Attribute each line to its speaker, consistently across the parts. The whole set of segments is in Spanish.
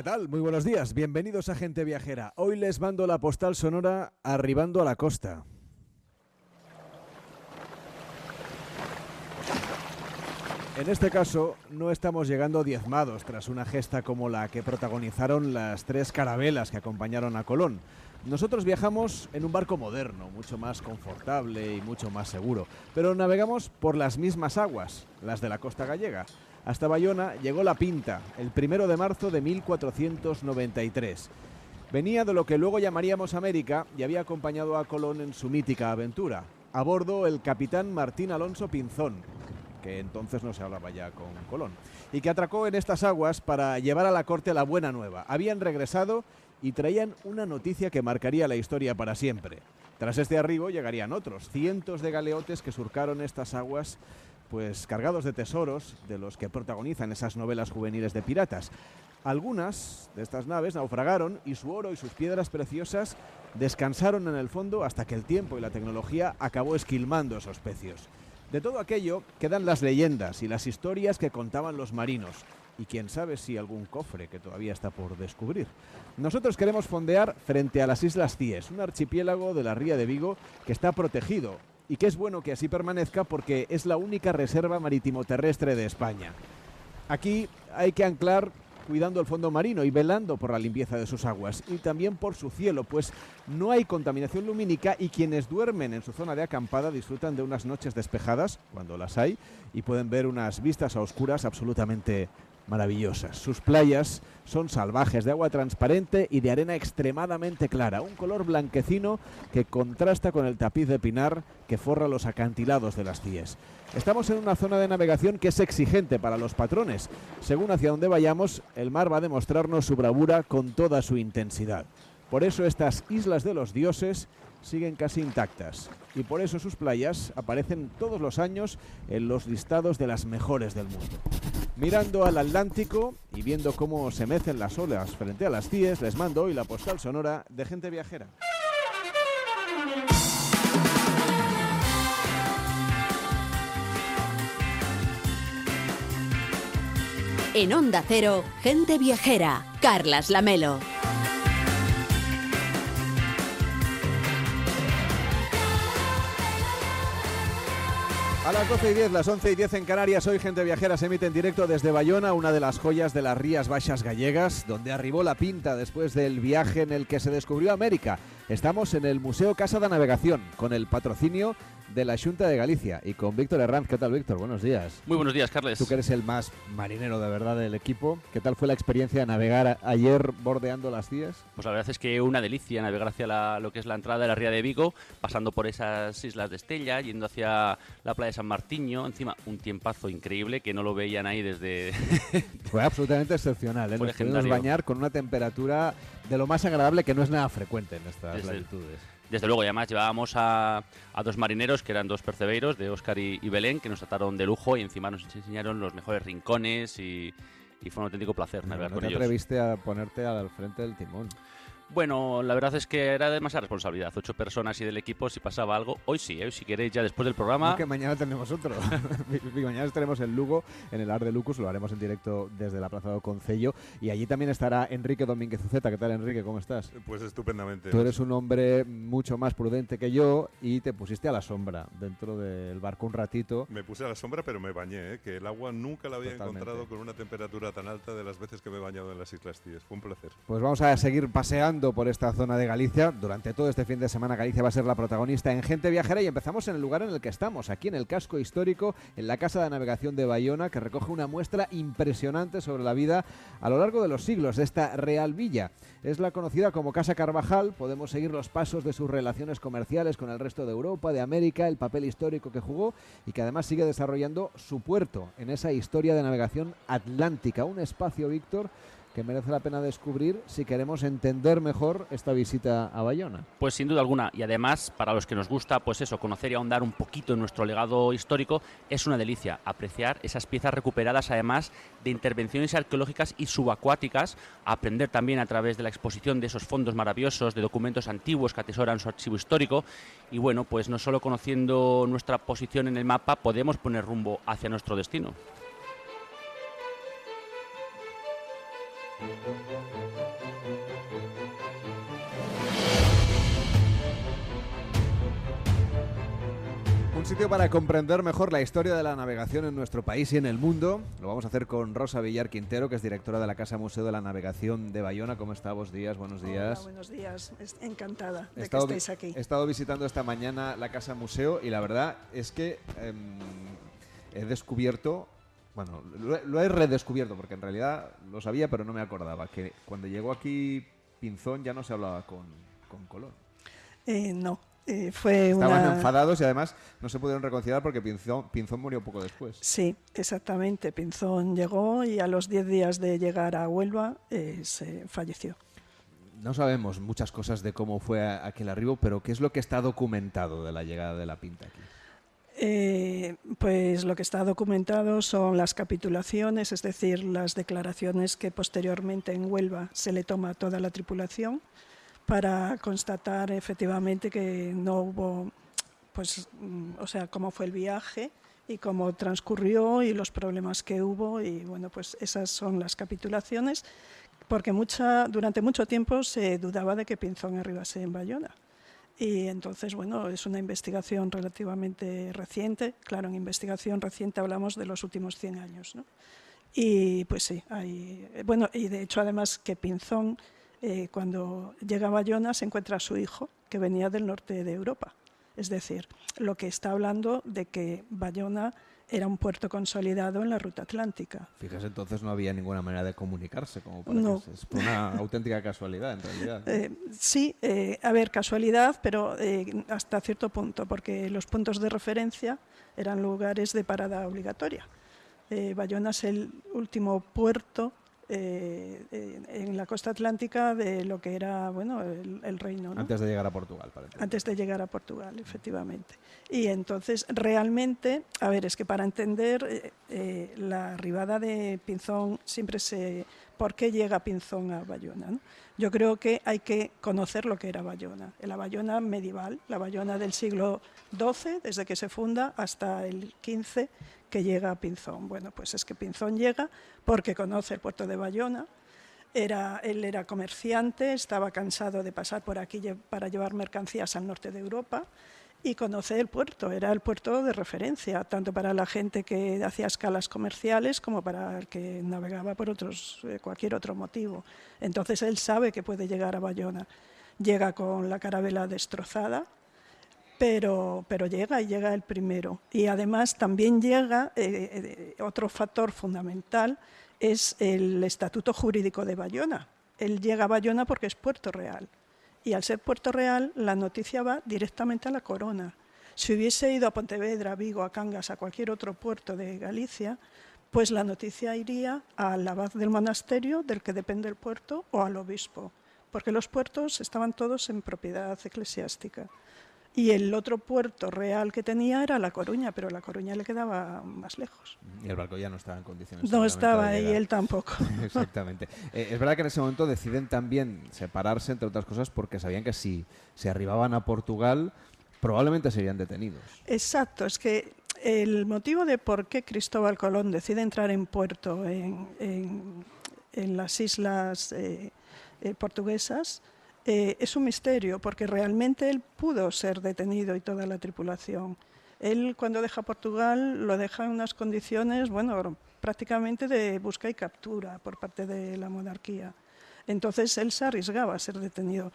Speaker 1: ¿Qué tal? Muy buenos días. Bienvenidos a Gente Viajera. Hoy les mando la postal sonora arribando a la costa. En este caso, no estamos llegando diezmados tras una gesta como la que protagonizaron las tres carabelas que acompañaron a Colón. Nosotros viajamos en un barco moderno, mucho más confortable y mucho más seguro, pero navegamos por las mismas aguas, las de la costa gallega. Hasta Bayona llegó la Pinta, el primero de marzo de 1493. Venía de lo que luego llamaríamos América y había acompañado a Colón en su mítica aventura. A bordo el capitán Martín Alonso Pinzón, que entonces no se hablaba ya con Colón, y que atracó en estas aguas para llevar a la corte la buena nueva. Habían regresado y traían una noticia que marcaría la historia para siempre. Tras este arribo llegarían otros, cientos de galeotes que surcaron estas aguas pues cargados de tesoros de los que protagonizan esas novelas juveniles de piratas. Algunas de estas naves naufragaron y su oro y sus piedras preciosas descansaron en el fondo hasta que el tiempo y la tecnología acabó esquilmando esos pecios. De todo aquello quedan las leyendas y las historias que contaban los marinos, y quién sabe si algún cofre que todavía está por descubrir. Nosotros queremos fondear frente a las Islas Cíes, un archipiélago de la ría de Vigo que está protegido y que es bueno que así permanezca porque es la única reserva marítimo terrestre de España. Aquí hay que anclar cuidando el fondo marino y velando por la limpieza de sus aguas y también por su cielo, pues no hay contaminación lumínica y quienes duermen en su zona de acampada disfrutan de unas noches despejadas, cuando las hay, y pueden ver unas vistas a oscuras absolutamente maravillosas. Sus playas son salvajes, de agua transparente y de arena extremadamente clara, un color blanquecino que contrasta con el tapiz de pinar que forra los acantilados de las Cíes. Estamos en una zona de navegación que es exigente para los patrones. Según hacia donde vayamos, el mar va a demostrarnos su bravura con toda su intensidad. Por eso estas islas de los dioses siguen casi intactas y por eso sus playas aparecen todos los años en los listados de las mejores del mundo. Mirando al Atlántico y viendo cómo se mecen las olas frente a las CIES, les mando hoy la postal sonora de gente viajera.
Speaker 2: En Onda Cero, gente viajera, Carlas Lamelo.
Speaker 1: A las 12 y 10, las 11 y 10 en Canarias, hoy Gente Viajera se emite en directo desde Bayona, una de las joyas de las Rías Baixas gallegas, donde arribó la pinta después del viaje en el que se descubrió América. Estamos en el Museo Casa de Navegación, con el patrocinio de la Junta de Galicia y con Víctor Herranz. ¿Qué tal, Víctor? Buenos días.
Speaker 3: Muy buenos días, Carles.
Speaker 1: Tú que eres el más marinero de verdad del equipo. ¿Qué tal fue la experiencia de navegar ayer bordeando las Cíes?
Speaker 3: Pues la verdad es que una delicia navegar hacia la- lo que es la entrada de la Ría de Vigo, pasando por esas islas de Estella, yendo hacia la playa de San Martiño. Encima, un tiempazo increíble que no lo veían ahí desde.
Speaker 1: Fue absolutamente excepcional. ¿eh?
Speaker 3: Fue
Speaker 1: Nos pudimos
Speaker 3: legendario.
Speaker 1: bañar con una temperatura de lo más agradable que no es nada frecuente en estas
Speaker 3: Desde
Speaker 1: latitudes.
Speaker 3: Desde luego, y además llevábamos a, a dos marineros que eran dos percebeiros, de Óscar y, y Belén, que nos trataron de lujo y encima nos enseñaron los mejores rincones y, y fue un auténtico placer navegar
Speaker 1: no
Speaker 3: con
Speaker 1: te atreviste a ponerte al frente del timón.
Speaker 3: Bueno, la verdad es que era demasiada responsabilidad. Ocho personas y del equipo, si pasaba algo. Hoy sí, ¿eh? hoy si queréis, ya después del programa.
Speaker 1: No, que mañana tenemos otro. Y mañana estaremos en Lugo, en el Ar de Lucus, lo haremos en directo desde la Plaza de Concello. Y allí también estará Enrique Domínguez Uceta. ¿Qué tal, Enrique? ¿Cómo estás?
Speaker 4: Pues estupendamente.
Speaker 1: Tú eres un hombre mucho más prudente que yo y te pusiste a la sombra dentro del barco un ratito.
Speaker 4: Me puse a la sombra, pero me bañé, ¿eh? que el agua nunca la había
Speaker 1: Totalmente.
Speaker 4: encontrado con una temperatura tan alta de las veces que me he bañado en las Islas Cíes. Fue un placer.
Speaker 1: Pues vamos a seguir paseando por esta zona de Galicia. Durante todo este fin de semana Galicia va a ser la protagonista en Gente Viajera y empezamos en el lugar en el que estamos, aquí en el casco histórico, en la Casa de Navegación de Bayona, que recoge una muestra impresionante sobre la vida a lo largo de los siglos de esta Real Villa. Es la conocida como Casa Carvajal, podemos seguir los pasos de sus relaciones comerciales con el resto de Europa, de América, el papel histórico que jugó y que además sigue desarrollando su puerto en esa historia de navegación atlántica, un espacio, Víctor, que merece la pena descubrir si queremos entender mejor esta visita a Bayona.
Speaker 3: Pues sin duda alguna, y además para los que nos gusta, pues eso, conocer y ahondar un poquito en nuestro legado histórico, es una delicia apreciar esas piezas recuperadas además de intervenciones arqueológicas y subacuáticas, aprender también a través de la exposición de esos fondos maravillosos, de documentos antiguos que atesoran su archivo histórico, y bueno, pues no solo conociendo nuestra posición en el mapa, podemos poner rumbo hacia nuestro destino.
Speaker 1: Un sitio para comprender mejor la historia de la navegación en nuestro país y en el mundo. Lo vamos a hacer con Rosa Villar Quintero, que es directora de la Casa Museo de la Navegación de Bayona. ¿Cómo está? Buenos días, buenos días.
Speaker 5: Hola, buenos días. Encantada de que estéis aquí.
Speaker 1: he estado visitando esta mañana la Casa Museo y la verdad es que em, he descubierto, bueno, lo, he- lo he redescubierto porque en realidad lo sabía pero no me acordaba, que cuando llegó aquí Pinzón ya no se hablaba con, con Colón.
Speaker 5: Eh, no, eh, fue
Speaker 1: Estaban
Speaker 5: una...
Speaker 1: enfadados y además no se pudieron reconciliar porque Pinzón, Pinzón murió poco después.
Speaker 5: Sí, exactamente. Pinzón llegó y a los 10 días de llegar a Huelva eh, se falleció.
Speaker 1: No sabemos muchas cosas de cómo fue aquel arribo, pero ¿qué es lo que está documentado de la llegada de la Pinta aquí?
Speaker 5: Eh, pues lo que está documentado son las capitulaciones, es decir, las declaraciones que posteriormente en Huelva se le toma a toda la tripulación para constatar efectivamente que no hubo, pues, o sea, cómo fue el viaje y cómo transcurrió y los problemas que hubo y bueno, pues esas son las capitulaciones porque mucha, durante mucho tiempo se dudaba de que Pinzón arribase en Bayona. Y entonces, bueno, es una investigación relativamente reciente. Claro, en investigación reciente hablamos de los últimos 100 años, ¿no? Y pues sí, hay, bueno, y de hecho además que Pinzón, eh, cuando llega a Bayona, se encuentra a su hijo, que venía del norte de Europa. Es decir, lo que está hablando de que Bayona era un puerto consolidado en la ruta atlántica.
Speaker 1: Fíjese, entonces no había ninguna manera de comunicarse, como para
Speaker 5: No.
Speaker 1: que es una auténtica casualidad, en realidad.
Speaker 5: Eh, sí, eh, a ver, casualidad, pero eh, hasta cierto punto, porque los puntos de referencia eran lugares de parada obligatoria. Eh, Bayona es el último puerto eh, eh, en la costa atlántica de lo que era bueno el, el reino. ¿no?
Speaker 1: Antes de llegar a Portugal, parece.
Speaker 5: antes de llegar a Portugal, efectivamente. Y entonces, realmente, a ver, es que para entender eh, la arribada de Pinzón, siempre se... ¿Por qué llega Pinzón a Bayona? Yo creo que hay que conocer lo que era Bayona. La Bayona medieval, la Bayona del siglo XII, desde que se funda hasta el XV, que llega a Pinzón. Bueno, pues es que Pinzón llega porque conoce el puerto de Bayona, él era comerciante, estaba cansado de pasar por aquí para llevar mercancías al norte de Europa y conoce el puerto, era el puerto de referencia, tanto para la gente que hacía escalas comerciales como para el que navegaba por otros, eh, cualquier otro motivo. Entonces él sabe que puede llegar a Bayona. Llega con la carabela destrozada, pero, pero llega y llega el primero. Y además también llega eh, eh, otro factor fundamental, es el estatuto jurídico de Bayona. Él llega a Bayona porque es Puerto Real. Y al ser Puerto Real, la noticia va directamente a la corona. Si hubiese ido a Pontevedra, a Vigo, a Cangas, a cualquier otro puerto de Galicia, pues la noticia iría al abad del monasterio del que depende el puerto o al obispo, porque los puertos estaban todos en propiedad eclesiástica. Y el otro puerto real que tenía era La Coruña, pero La Coruña le quedaba más lejos.
Speaker 1: Y el barco ya no estaba en condiciones.
Speaker 5: No estaba
Speaker 1: llegar.
Speaker 5: él tampoco.
Speaker 1: Exactamente. Eh, es verdad que en ese momento deciden también separarse, entre otras cosas, porque sabían que si se arribaban a Portugal, probablemente serían detenidos.
Speaker 5: Exacto, es que el motivo de por qué Cristóbal Colón decide entrar en puerto en, en- en las islas eh, eh, portuguesas eh, es un misterio, porque realmente él pudo ser detenido y toda la tripulación. Él cuando deja Portugal lo deja en unas condiciones, bueno, prácticamente de busca y captura por parte de la monarquía. Entonces él se arriesgaba a ser detenido.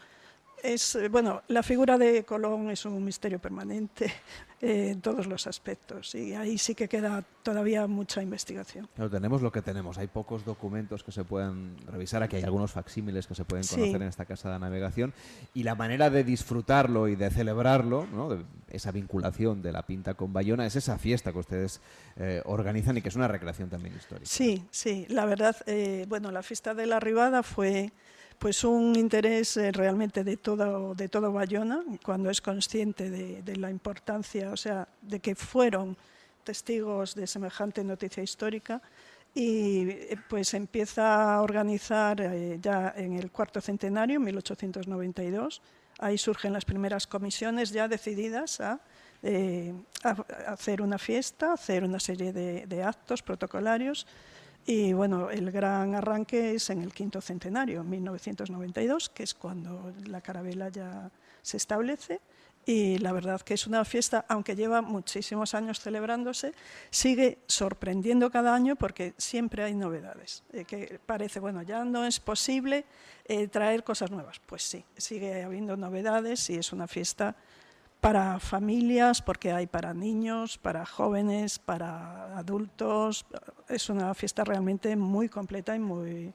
Speaker 5: Es, eh, bueno, la figura de Colón es un misterio permanente eh, en todos los aspectos y ahí sí que queda todavía mucha investigación.
Speaker 1: Claro, tenemos lo que tenemos. Hay pocos documentos que se pueden revisar. Aquí hay algunos facsímiles que se pueden
Speaker 5: Sí.
Speaker 1: conocer en esta casa de navegación. Y la manera de disfrutarlo y de celebrarlo, ¿no? de esa vinculación de la pinta con Bayona, es esa fiesta que ustedes eh, organizan y que es una recreación también histórica.
Speaker 5: Sí, sí, la verdad, eh, bueno, la fiesta de la Ribada fue pues un interés eh, realmente de todo, de todo Bayona, cuando es consciente de, la importancia, o sea, de que fueron testigos de semejante noticia histórica y eh, pues empieza a organizar eh, ya en el cuarto centenario, en 1892. Ahí surgen las primeras comisiones ya decididas a, hacer una fiesta, hacer una serie de actos protocolarios Y bueno, el gran arranque es en el quinto centenario, 1992, que es cuando la carabela ya se establece y la verdad que es una fiesta, aunque lleva muchísimos años celebrándose, sigue sorprendiendo cada año porque siempre hay novedades. Eh, que parece, bueno, ya no es posible eh, traer cosas nuevas. Pues sí, sigue habiendo novedades y es una fiesta para familias, porque hay para niños, para jóvenes, para adultos. Es una fiesta realmente muy completa y muy,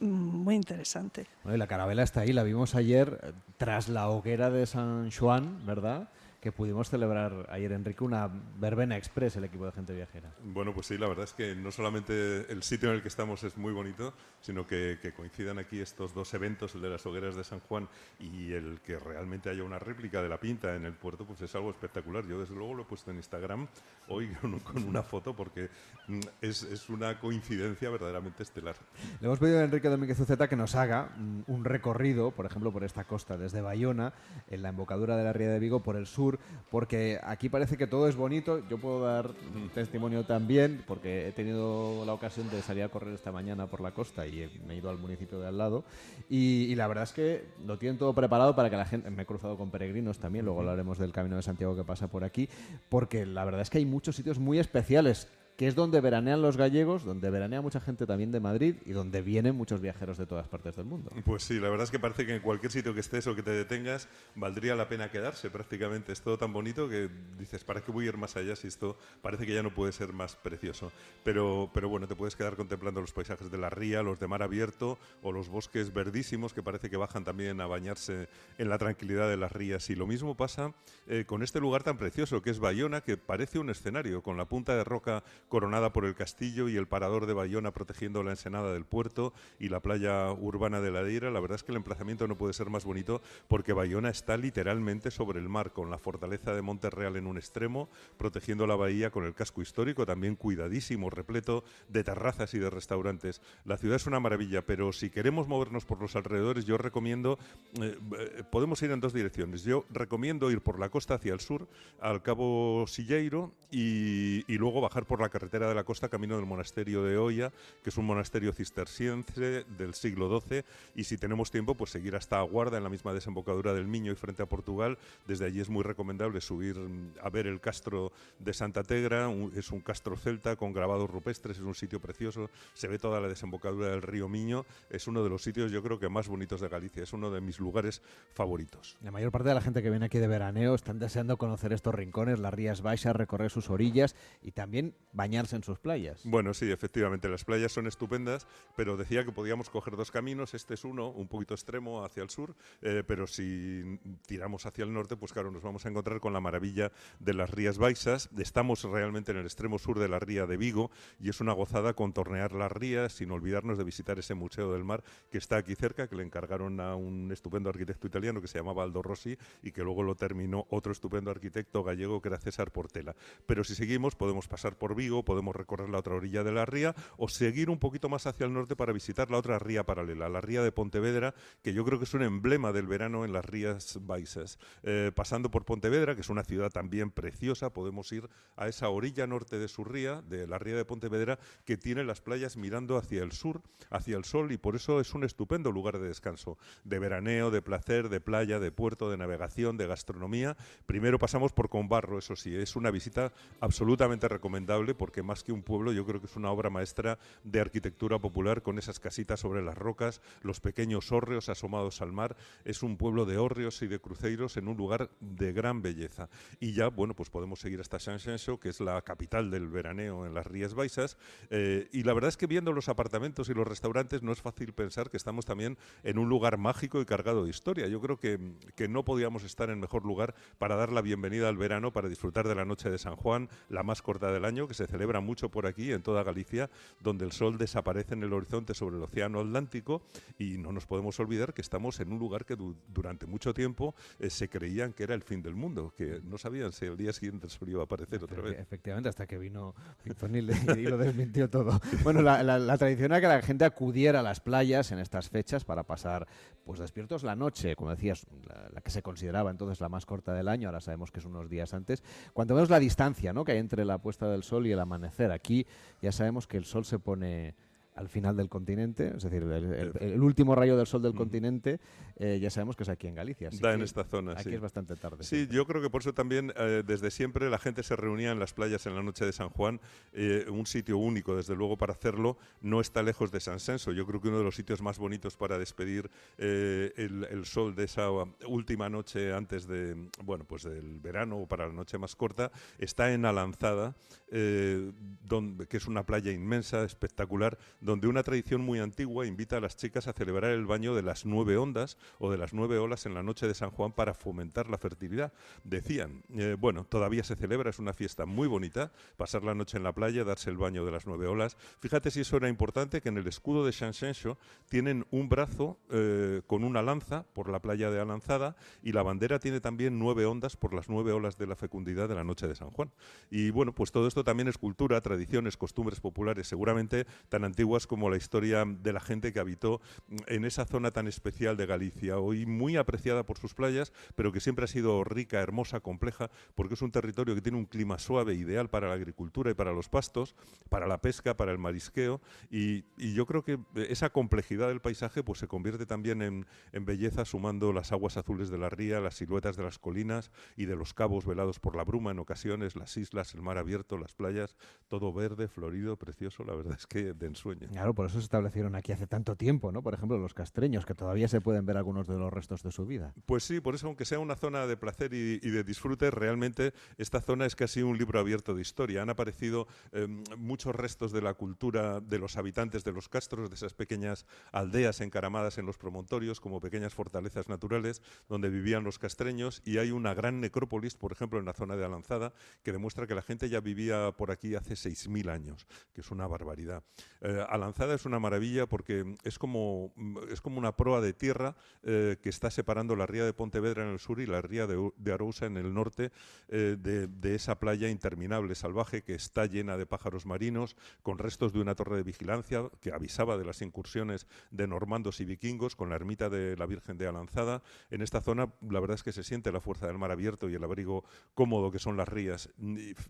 Speaker 5: muy interesante.
Speaker 1: la carabela está ahí, la vimos ayer eh, tras la hoguera de San Juan, ¿verdad? Que pudimos celebrar ayer, Enrique, una verbena express el equipo de gente viajera.
Speaker 4: Bueno, pues sí, la verdad es que no solamente el sitio en el que estamos es muy bonito, sino que, coincidan aquí estos dos eventos, el de las hogueras de San Juan y el que realmente haya una réplica de la pinta en el puerto, pues es algo espectacular. Yo desde luego lo he puesto en Instagram hoy con una foto porque mm, es, es una coincidencia verdaderamente estelar.
Speaker 1: Le hemos pedido a Enrique Domínguez Uceta que nos haga mm, un recorrido, por ejemplo, por esta costa, desde Bayona, en la embocadura de la Ría de Vigo, por el sur, porque aquí parece que todo es bonito. Yo puedo dar testimonio también, porque he tenido la ocasión de salir a correr esta mañana por la costa y me he ido al municipio de al lado. Y, la verdad es que lo tienen todo preparado para que la gente. Me he cruzado con peregrinos también, luego hablaremos del camino de Santiago que pasa por aquí, porque la verdad es que hay muchos sitios muy especiales que es donde veranean los gallegos, donde veranea mucha gente también de Madrid y donde vienen muchos viajeros de todas partes del mundo.
Speaker 4: Pues sí, la verdad es que parece que en cualquier sitio que estés o que te detengas, valdría la pena quedarse prácticamente. Es todo tan bonito que dices, ¿para qué voy a ir más allá si esto parece que ya no puede ser más precioso? Pero, pero bueno, te puedes quedar contemplando los paisajes de la ría, los de mar abierto o los bosques verdísimos que parece que bajan también a bañarse en la tranquilidad de las rías. Y lo mismo pasa eh, con este lugar tan precioso que es Bayona, que parece un escenario, con la punta de roca coronada por el castillo y el parador de Bayona protegiendo la ensenada del puerto y la playa urbana de la Deira. La verdad es que el emplazamiento no puede ser más bonito porque Bayona está literalmente sobre el mar, con la fortaleza de Monterreal en un extremo, protegiendo la bahía con el casco histórico, también cuidadísimo, repleto de terrazas y de restaurantes. La ciudad es una maravilla, pero si queremos movernos por los alrededores, yo recomiendo, eh, eh, podemos ir en dos direcciones. Yo recomiendo ir por la costa hacia el sur, al Cabo Silleiro, y, y luego bajar por la carretera de la costa camino del monasterio de Oya, que es un monasterio cisterciense del siglo XII, y si tenemos tiempo, pues seguir hasta Aguarda, en la misma desembocadura del Miño y frente a Portugal. Desde allí es muy recomendable subir mm, a ver el castro de Santa Tegra, es un castro celta con grabados rupestres, es un sitio precioso, se ve toda la desembocadura del río Miño, es uno de los sitios yo creo que más bonitos de Galicia, es uno de mis lugares favoritos.
Speaker 1: La mayor parte de la gente que viene aquí de veraneo están deseando conocer estos rincones, las rías baixas, recorrer sus orillas y también bañarse en sus playas.
Speaker 4: Bueno, sí, efectivamente, las playas son estupendas, pero decía que podíamos coger dos caminos. Este es uno, un poquito extremo hacia el sur, eh, pero si tiramos hacia el norte, pues claro, nos vamos a encontrar con la maravilla de las Rías Baixas. Estamos realmente en el extremo sur de la ría de Vigo y es una gozada contornear las rías sin olvidarnos de visitar ese Museo del Mar que está aquí cerca, que le encargaron a un estupendo arquitecto italiano que se llamaba Aldo Rossi y que luego lo terminó otro estupendo arquitecto gallego que era César Portela. Pero si seguimos, podemos pasar por Vigo, podemos recorrer la otra orilla de la ría o seguir un poquito más hacia el norte para visitar la otra ría paralela, la ría de Pontevedra, que yo creo que es un emblema del verano en las rías baixas. Eh, pasando por Pontevedra, que es una ciudad también preciosa, podemos ir a esa orilla norte de su ría, de la ría de Pontevedra, que tiene las playas mirando hacia el sur, hacia el sol, y por eso es un estupendo lugar de descanso, de veraneo, de placer, de playa, de puerto, de navegación, de gastronomía. Primero pasamos por Conbarro, eso sí, es una visita absolutamente recomendable porque más que un pueblo, yo creo que es una obra maestra de arquitectura popular con esas casitas sobre las rocas, los pequeños hórreos asomados al mar. Es un pueblo de hórreos y de cruceiros en un lugar de gran belleza. Y ya, bueno, pues podemos seguir hasta Sanxenxo, que es la capital del veraneo en las Rías Baixas. Eh, y la verdad es que viendo los apartamentos y los restaurantes no es fácil pensar que estamos también en un lugar mágico y cargado de historia. Yo creo que, que no podíamos estar en mejor lugar para dar la bienvenida al verano, para disfrutar de la noche de San Juan, la más corta del año, que se celebra mucho por aquí, en toda Galicia, donde el sol desaparece en el horizonte sobre el Océano Atlántico y no nos podemos olvidar que estamos en un lugar que durante mucho tiempo eh, se creían que era el fin del mundo, que no sabían si el día siguiente el sol iba a aparecer otra vez.
Speaker 1: Efectivamente, hasta que vino y, lo desmintió todo. Bueno, la, tradición era que la gente acudiera a las playas en estas fechas para pasar pues despiertos la noche, como decías, la, que se consideraba entonces la más corta del año, ahora sabemos que es unos días antes. Cuando vemos la distancia ¿no? que hay entre la puesta del sol y el amanecer. Aquí ya sabemos que el sol se pone al final del continente, es decir, el, último rayo del sol del continente, eh, ya sabemos que es aquí en Galicia.
Speaker 4: da en esta zona,
Speaker 1: aquí es bastante tarde.
Speaker 4: Sí, yo creo que por eso también eh, desde siempre la gente se reunía en las playas en la noche de San Juan, eh, un sitio único, desde luego, para hacerlo. No está lejos de San Senso. Yo creo que uno de los sitios más bonitos para despedir el, sol de esa última noche antes de, bueno, pues del verano o para la noche más corta, está en Alanzada, donde, que es una playa inmensa, espectacular, donde una tradición muy antigua invita a las chicas a celebrar el baño de las nueve ondas o de las nueve olas en la noche de San Juan para fomentar la fertilidad. Decían, eh, bueno, todavía se celebra, es una fiesta muy bonita, pasar la noche en la playa, darse el baño de las nueve olas. Fíjate si eso era importante, que en el escudo de Shanshenshou tienen un brazo eh, con una lanza por la playa de Alanzada y la bandera tiene también nueve ondas por las nueve olas de la fecundidad de la noche de San Juan. Y bueno, pues todo esto también es cultura, tradiciones, costumbres populares, seguramente tan antiguas como la historia de la gente que habitó en esa zona tan especial de Galicia, hoy muy apreciada por sus playas, pero que siempre ha sido rica, hermosa, compleja, porque es un territorio que tiene un clima suave, ideal para la agricultura y para los pastos, para la pesca, para el marisqueo, y, yo creo que esa complejidad del paisaje pues, se convierte también en, en belleza sumando las aguas azules de la ría, las siluetas de las colinas y de los cabos velados por la bruma en ocasiones, las islas, el mar abierto, las playas, todo verde, florido, precioso, la verdad es que de ensueño.
Speaker 1: Claro, por eso se establecieron aquí hace tanto tiempo, ¿no? Por ejemplo, los castreños, que todavía se pueden ver algunos de los restos de su vida.
Speaker 4: Pues sí, por eso, aunque sea una zona de placer y, de disfrute, realmente esta zona es casi un libro abierto de historia. Han aparecido em, muchos restos de la cultura de los habitantes de los castros, de esas pequeñas aldeas encaramadas en los promontorios, como pequeñas fortalezas naturales donde vivían los castreños, y hay una gran necrópolis, por ejemplo, en la zona de Alanzada, que demuestra que la gente ya vivía por aquí hace 6.000 años, que es una barbaridad. Eh, Alanzada es una maravilla porque es como, es como una proa de tierra eh, que está separando la ría de Pontevedra en el sur y la ría de, de Arousa en el norte eh, de, esa playa interminable, salvaje, que está llena de pájaros marinos, con restos de una torre de vigilancia que avisaba de las incursiones de normandos y vikingos, con la ermita de la Virgen de Alanzada. En esta zona, la verdad es que se siente la fuerza del mar abierto y el abrigo cómodo que son las rías.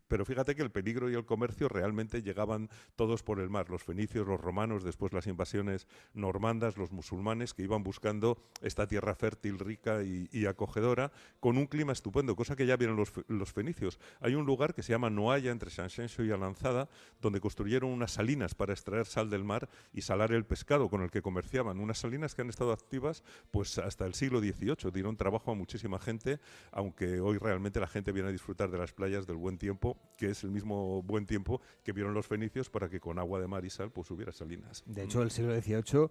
Speaker 4: Pero fíjate que el peligro y el comercio realmente llegaban todos por el mar, los fenicios, los romanos, después las invasiones normandas, los musulmanes que iban buscando esta tierra fértil, rica y, acogedora, con un clima estupendo, cosa que ya vieron los, fenicios. Hay un lugar que se llama Noaya, entre Sanxenxo y Alanzada, donde construyeron unas salinas para extraer sal del mar y salar el pescado con el que comerciaban. Unas salinas que han estado activas pues hasta el siglo XVIII, dieron trabajo a muchísima gente, aunque hoy realmente la gente viene a disfrutar de las playas del buen tiempo, que es el mismo buen tiempo que vieron los fenicios para que con agua de mar y sal pues
Speaker 1: De hecho, el siglo XVIII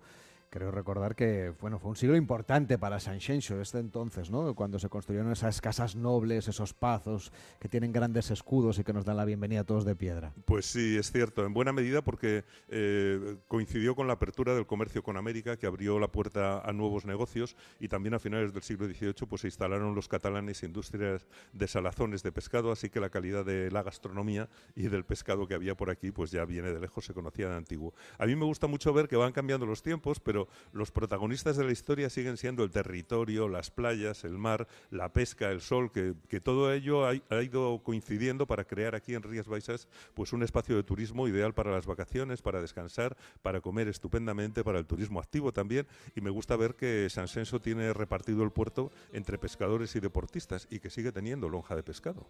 Speaker 1: Creo recordar que bueno, fue un siglo importante para San este entonces, ¿no? cuando se construyeron esas casas nobles, esos pazos que tienen grandes escudos y que nos dan la bienvenida a todos de piedra.
Speaker 4: Pues sí, es cierto, en buena medida porque eh, coincidió con la apertura del comercio con América, que abrió la puerta a nuevos negocios y también a finales del siglo XVIII pues, se instalaron los catalanes industrias de salazones de pescado, así que la calidad de la gastronomía y del pescado que había por aquí pues ya viene de lejos, se conocía de antiguo. A mí me gusta mucho ver que van cambiando los tiempos, pero pero los protagonistas de la historia siguen siendo el territorio, las playas, el mar, la pesca, el sol, que, todo ello ha, ido coincidiendo para crear aquí en Rías Baixas pues un espacio de turismo ideal para las vacaciones, para descansar, para comer estupendamente, para el turismo activo también. Y me gusta ver que San Senso tiene repartido el puerto entre pescadores y deportistas y que sigue teniendo lonja de pescado.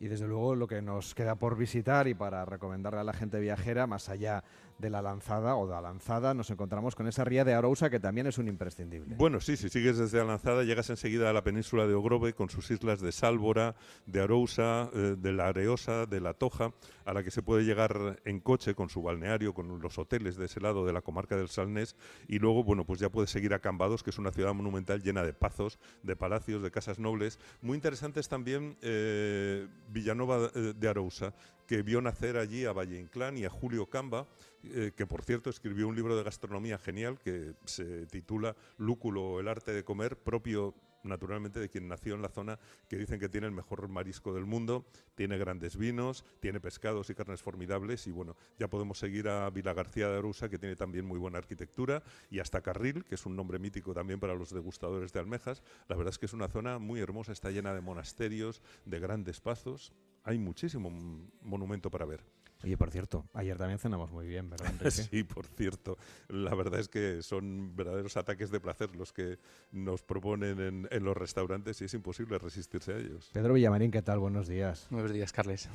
Speaker 1: Y desde luego lo que nos queda por visitar y para recomendarle a la gente viajera, más allá la lanzada o de la lanzada, nos encontramos con esa ría de Arousa que también es un imprescindible.
Speaker 4: Bueno, sí, si sigues desde la lanzada llegas enseguida a la península de Ogrove con sus islas de Sálvora, de Arousa, eh, de la Areosa, de la Toja, a la que se puede llegar en coche con su balneario, con los hoteles de ese lado de la comarca del Salnés y luego, bueno, pues ya puedes seguir a Cambados, que es una ciudad monumental llena de pazos, de palacios, de casas nobles. Muy interesantes también eh, Villanova eh, de Arousa, que vio nacer allí a Valle Inclán y a Julio Camba, eh, que por cierto escribió un libro de gastronomía genial que se titula Lúculo, el arte de comer, propio naturalmente de quien nació en la zona, que dicen que tiene el mejor marisco del mundo, tiene grandes vinos, tiene pescados y carnes formidables y bueno, ya podemos seguir a Vila García de Arusa, que tiene también muy buena arquitectura, y hasta Carril, que es un nombre mítico también para los degustadores de almejas. La verdad es que es una zona muy hermosa, está llena de monasterios, de grandes pazos, hay muchísimo monumento para ver.
Speaker 1: Oye, por cierto, ayer también cenamos muy bien, ¿verdad? Enrique?
Speaker 4: Sí, por cierto. La verdad es que son verdaderos ataques de placer los que nos proponen en, en los restaurantes y es imposible resistirse a ellos.
Speaker 1: Pedro Villamarín, ¿qué tal? Buenos días.
Speaker 6: Buenos días, Carles.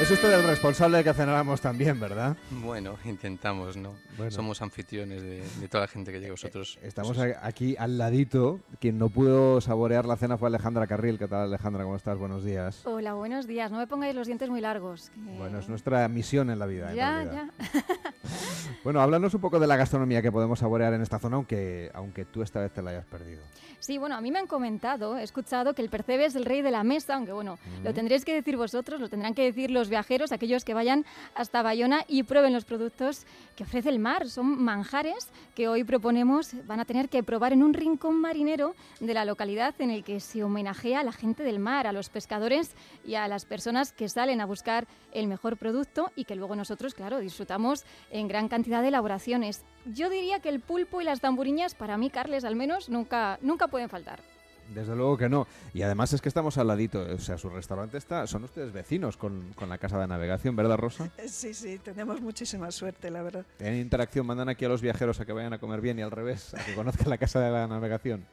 Speaker 1: Es usted el responsable de que cenáramos también, ¿verdad?
Speaker 6: Bueno, intentamos, ¿no?
Speaker 1: Bueno.
Speaker 6: Somos anfitriones de, de toda la gente que llega a vosotros.
Speaker 1: Estamos
Speaker 6: Pues,
Speaker 1: a- aquí al ladito. Quien no pudo saborear la cena fue Alejandra Carril. ¿Qué tal, Alejandra? ¿Cómo estás? Buenos días.
Speaker 7: Hola, buenos días. No me pongáis los dientes muy largos. que-
Speaker 1: Bueno, es nuestra misión en la vida.
Speaker 7: Ya, ya.
Speaker 1: Bueno, háblanos un poco de la gastronomía que podemos saborear en esta zona, aunque, aunque tú esta vez te la hayas perdido.
Speaker 7: Sí, bueno, a mí me han comentado, he escuchado que el percebe es el rey de la mesa, aunque bueno, lo tendréis que decir vosotros, lo tendrán que decir los viajeros, aquellos que vayan hasta Bayona y prueben los productos que ofrece el mar. Son manjares que hoy proponemos, van a tener que probar en un rincón marinero de la localidad en el que se homenajea a la gente del mar, a los pescadores y a las personas que salen a buscar el mejor producto y que luego nosotros, claro, disfrutamos en gran cantidad de elaboraciones. Yo diría que el pulpo y las tamburiñas, para mí, Carles, al menos, nunca, nunca pueden faltar.
Speaker 1: Desde luego que no. Y además es que estamos al ladito. O sea, su restaurante está. Son ustedes vecinos con, con la casa de navegación, ¿verdad, Rosa?
Speaker 5: Eh, Sí, sí, tenemos muchísima suerte, la verdad.
Speaker 1: Tienen interacción, mandan aquí a los viajeros a que vayan a comer bien y al revés, a que conozcan la casa de la navegación.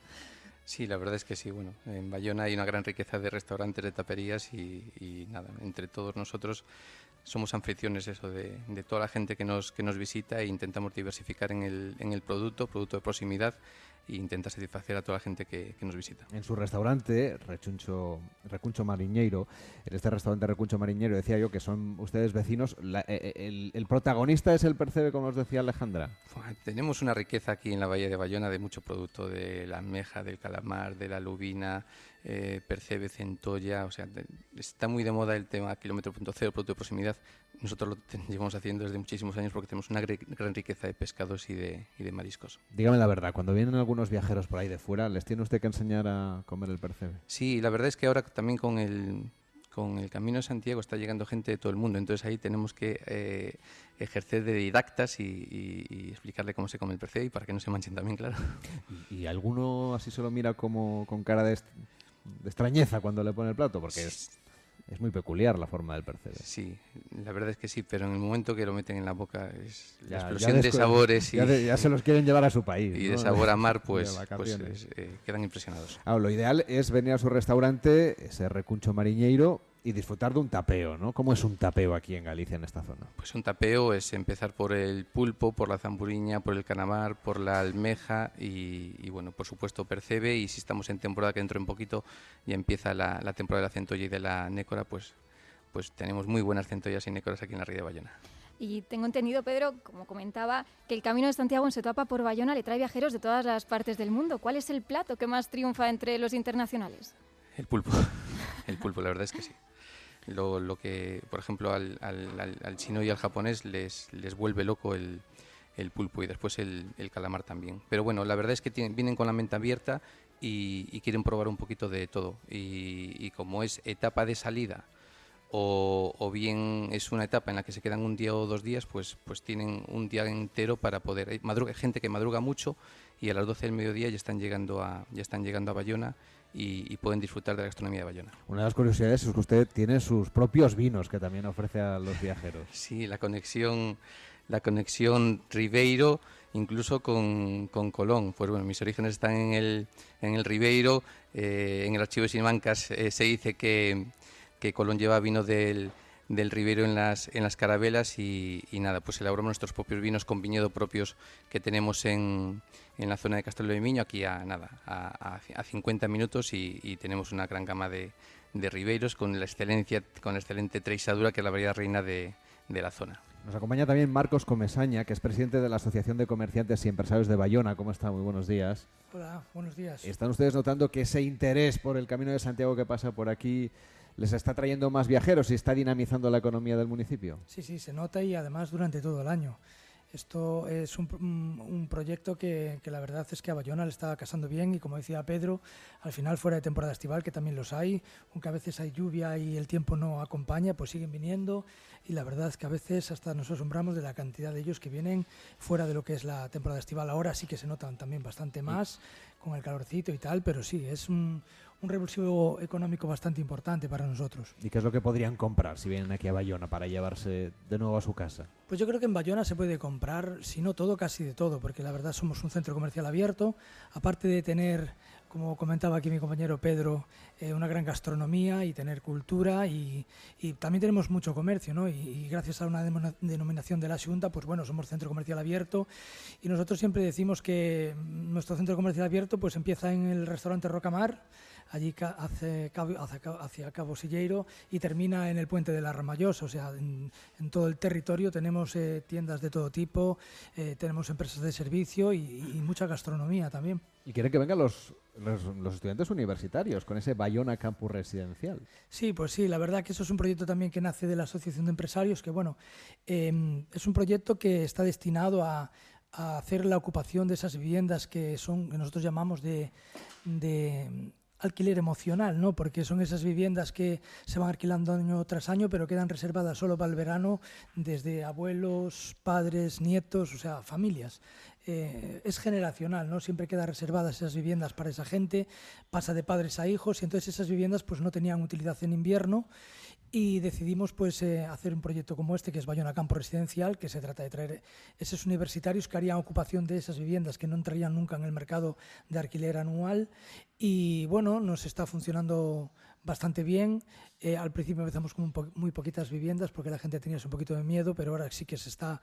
Speaker 6: Sí, la verdad es que sí. Bueno, en Bayona hay una gran riqueza de restaurantes, de taperías y, y nada, entre todos nosotros somos anfitriones eso de, de toda la gente que nos, que nos visita e intentamos diversificar en el, en el producto, producto de proximidad e intenta satisfacer a toda la gente que, que nos visita.
Speaker 1: En su restaurante, Rechuncho, Recuncho Mariñeiro, en este restaurante Recuncho Mariñeiro, decía yo que son ustedes vecinos. La- eh, eh, el, el protagonista es el percebe, como os decía Alejandra.
Speaker 6: Tenemos una riqueza aquí en la Bahía de Bayona de mucho producto, de la almeja, del calamar, de la lubina, eh, percebe, centolla, o sea, de- está muy de moda el tema kilómetro punto cero, producto de proximidad. Nosotros lo llevamos haciendo desde muchísimos años porque tenemos una gran riqueza de pescados y de, y de mariscos.
Speaker 1: Dígame la verdad, cuando vienen algunos viajeros por ahí de fuera, ¿les tiene usted que enseñar a comer el percebe?
Speaker 6: Sí, la verdad es que ahora también con el, con el Camino de Santiago está llegando gente de todo el mundo, entonces ahí tenemos que eh, ejercer de didactas y, y- y explicarle cómo se come el percebe y para que no se manchen también, claro.
Speaker 1: ¿Y, y alguno así se lo mira como con cara de, de extrañeza cuando le pone el plato? Porque es, es muy peculiar la forma del percebe.
Speaker 6: Sí, la verdad es que sí, pero en el momento que lo meten en la boca es
Speaker 1: Ya-
Speaker 6: la explosión de sabores y,
Speaker 1: Ya, de- ya se los quieren llevar a su país.
Speaker 6: y
Speaker 1: ¿no?
Speaker 6: de sabor a mar, pues, pues eh, quedan impresionados.
Speaker 1: Ah, lo ideal es venir a su restaurante, ese recuncho mariñeiro, y disfrutar de un tapeo, ¿no? ¿Cómo es un tapeo aquí en Galicia, en esta zona?
Speaker 6: Pues un tapeo es empezar por el pulpo, por la zamburiña, por el canamar, por la almeja y, y, bueno, por supuesto percebe y si estamos en temporada que dentro de un poquito ya empieza la, la temporada de la centolla y de la nécora, pues, pues tenemos muy buenas centollas y nécoras aquí en la ría de Bayona.
Speaker 7: Y tengo entendido, Pedro, como comentaba, que el Camino de Santiago en su etapa por Bayona le trae viajeros de todas las partes del mundo. ¿Cuál es el plato que más triunfa entre los internacionales?
Speaker 6: El pulpo, el pulpo, la verdad es que sí. Lo, lo que, por ejemplo, al, al- al- chino y al japonés les, les vuelve loco el, el pulpo y después el, el calamar también. Pero bueno, la verdad es que tienen- vienen con la mente abierta y, y quieren probar un poquito de todo. Y, y como es etapa de salida o, o bien es una etapa en la que se quedan un día o dos días, pues, pues tienen un día entero para poder... Hay madruga- gente que madruga mucho y a las 12 del mediodía ya están llegando a, ya están llegando a Bayona y, y pueden disfrutar de la gastronomía de Bayona.
Speaker 1: Una de las curiosidades es que usted tiene sus propios vinos que también ofrece a los viajeros.
Speaker 6: Sí, la conexión, la conexión Ribeiro, incluso con, con Colón. Pues bueno, mis orígenes están en el, en el Ribeiro. eh, en el archivo de Simancas eh, se dice que, que Colón lleva vino del, del Ribeiro en las, en las carabelas y, y nada, pues elaboramos nuestros propios vinos con viñedo propios que tenemos en, en la zona de Castelo de Miño, aquí a nada, a, a- a 50 minutos y, y tenemos una gran gama de, de ribeiros con la excelencia, con la excelente treisadura que es la variedad reina de, de la zona.
Speaker 1: Nos acompaña también Marcos Comesaña, que es presidente de la Asociación de Comerciantes y Empresarios de Bayona. ¿Cómo está? Muy buenos días.
Speaker 8: Hola, buenos días.
Speaker 1: ¿Están ustedes notando que ese interés por el Camino de Santiago que pasa por aquí les está trayendo más viajeros y está dinamizando la economía del municipio?
Speaker 8: Sí, sí, se nota y además durante todo el año. Esto es un, un proyecto que, que, la verdad es que a Bayona le está casando bien y como decía Pedro, al final fuera de temporada estival, que también los hay, aunque a veces hay lluvia y el tiempo no acompaña, pues siguen viniendo y la verdad es que a veces hasta nos asombramos de la cantidad de ellos que vienen fuera de lo que es la temporada estival. Ahora sí que se notan también bastante más con el calorcito y tal, pero sí, es un, un revulsivo económico bastante importante para nosotros.
Speaker 1: ¿Y qué es lo que podrían comprar si vienen aquí a Bayona para llevarse de nuevo a su casa?
Speaker 8: Pues yo creo que en Bayona se puede comprar, si no todo, casi de todo, porque la verdad somos un centro comercial abierto, aparte de tener, como comentaba aquí mi compañero Pedro, eh, una gran gastronomía y tener cultura y, y también tenemos mucho comercio, ¿no? Y, y, gracias a una denominación de la Junta, pues bueno, somos centro comercial abierto y nosotros siempre decimos que nuestro centro comercial abierto pues empieza en el restaurante Rocamar, allí hace, hacia Cabo Silleiro y termina en el puente de la Ramallosa. O sea, en, en todo el territorio tenemos eh, tiendas de todo tipo, eh, tenemos empresas de servicio y, y, mucha gastronomía también.
Speaker 1: Y quieren que vengan los, los, los, estudiantes universitarios con ese Bayona Campus Residencial.
Speaker 8: Sí, pues sí, la verdad que eso es un proyecto también que nace de la Asociación de Empresarios, que bueno, eh, es un proyecto que está destinado a, a hacer la ocupación de esas viviendas que son que nosotros llamamos de, de alquiler emocional, ¿no? Porque son esas viviendas que se van alquilando año tras año, pero quedan reservadas solo para el verano desde abuelos, padres, nietos, o sea, familias. Eh, es generacional, ¿no? Siempre quedan reservadas esas viviendas para esa gente, pasa de padres a hijos y entonces esas viviendas pues no tenían utilidad en invierno y decidimos pues eh, hacer un proyecto como este que es Bayona Campo Residencial que se trata de traer esos universitarios que harían ocupación de esas viviendas que no entrarían nunca en el mercado de alquiler anual. Y bueno nos está funcionando bastante bien. Eh, al principio empezamos con po muy poquitas viviendas porque la gente tenía un poquito de miedo pero ahora sí que se está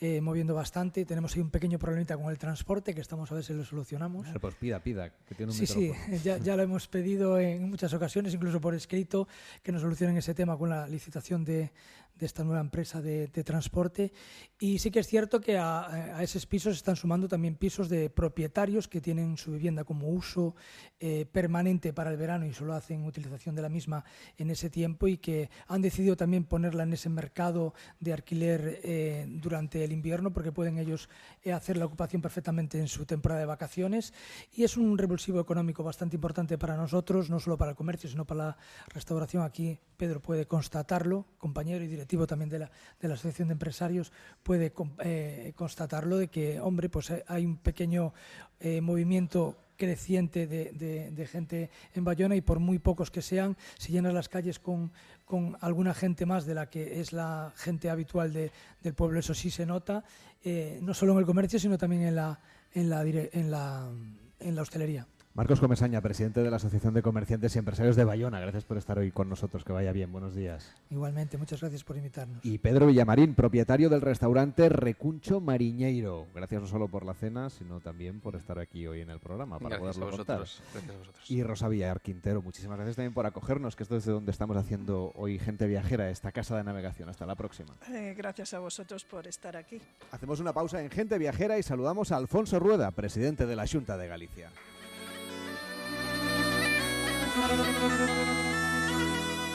Speaker 8: eh, moviendo bastante. Tenemos ahí un pequeño problemita con el transporte que estamos a ver si lo solucionamos.
Speaker 1: Pues pida pida que tiene un
Speaker 8: sí sí ya, ya lo hemos pedido en muchas ocasiones incluso por escrito que nos solucionen ese tema con la licitación de, de esta nueva empresa de, transporte. Y sí que es cierto que a, esos pisos están sumando también pisos de propietarios que tienen su vivienda como uso eh, permanente para el verano y solo hacen utilización de la misma en ese tiempo y que han decidido también ponerla en ese mercado de alquiler eh, durante el invierno porque pueden ellos eh, hacer la ocupación perfectamente en su temporada de vacaciones. Y es un revulsivo económico bastante importante para nosotros, no solo para el comercio, sino para la restauración. Aquí Pedro puede constatarlo, compañero y también de la, de la Asociación de Empresarios, puede eh, constatarlo de que, hombre, pues hay un pequeño eh, movimiento creciente de, de, gente en Bayona y por muy pocos que sean, si llenas las calles con, con alguna gente más de la que es la gente habitual de, del pueblo, eso sí se nota, eh, no solo en el comercio, sino también en la, en la, en la, en la hostelería.
Speaker 1: Marcos Comesaña, presidente de la Asociación de Comerciantes y Empresarios de Bayona. Gracias por estar hoy con nosotros. Que vaya bien. Buenos días.
Speaker 8: Igualmente, muchas gracias por invitarnos.
Speaker 1: Y Pedro Villamarín, propietario del restaurante Recuncho Mariñeiro. Gracias no solo por la cena, sino también por estar aquí hoy en el programa para
Speaker 6: gracias
Speaker 1: poderlo
Speaker 6: a vosotros.
Speaker 1: contar.
Speaker 6: Gracias a vosotros.
Speaker 1: Y Rosa Villar Quintero, muchísimas gracias también por acogernos, que esto es de donde estamos haciendo hoy Gente Viajera, esta casa de navegación. Hasta la próxima.
Speaker 5: Eh, gracias a vosotros por estar aquí.
Speaker 1: Hacemos una pausa en Gente Viajera y saludamos a Alfonso Rueda, presidente de la Junta de Galicia.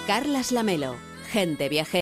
Speaker 2: Carlas Lamelo, gente viajera.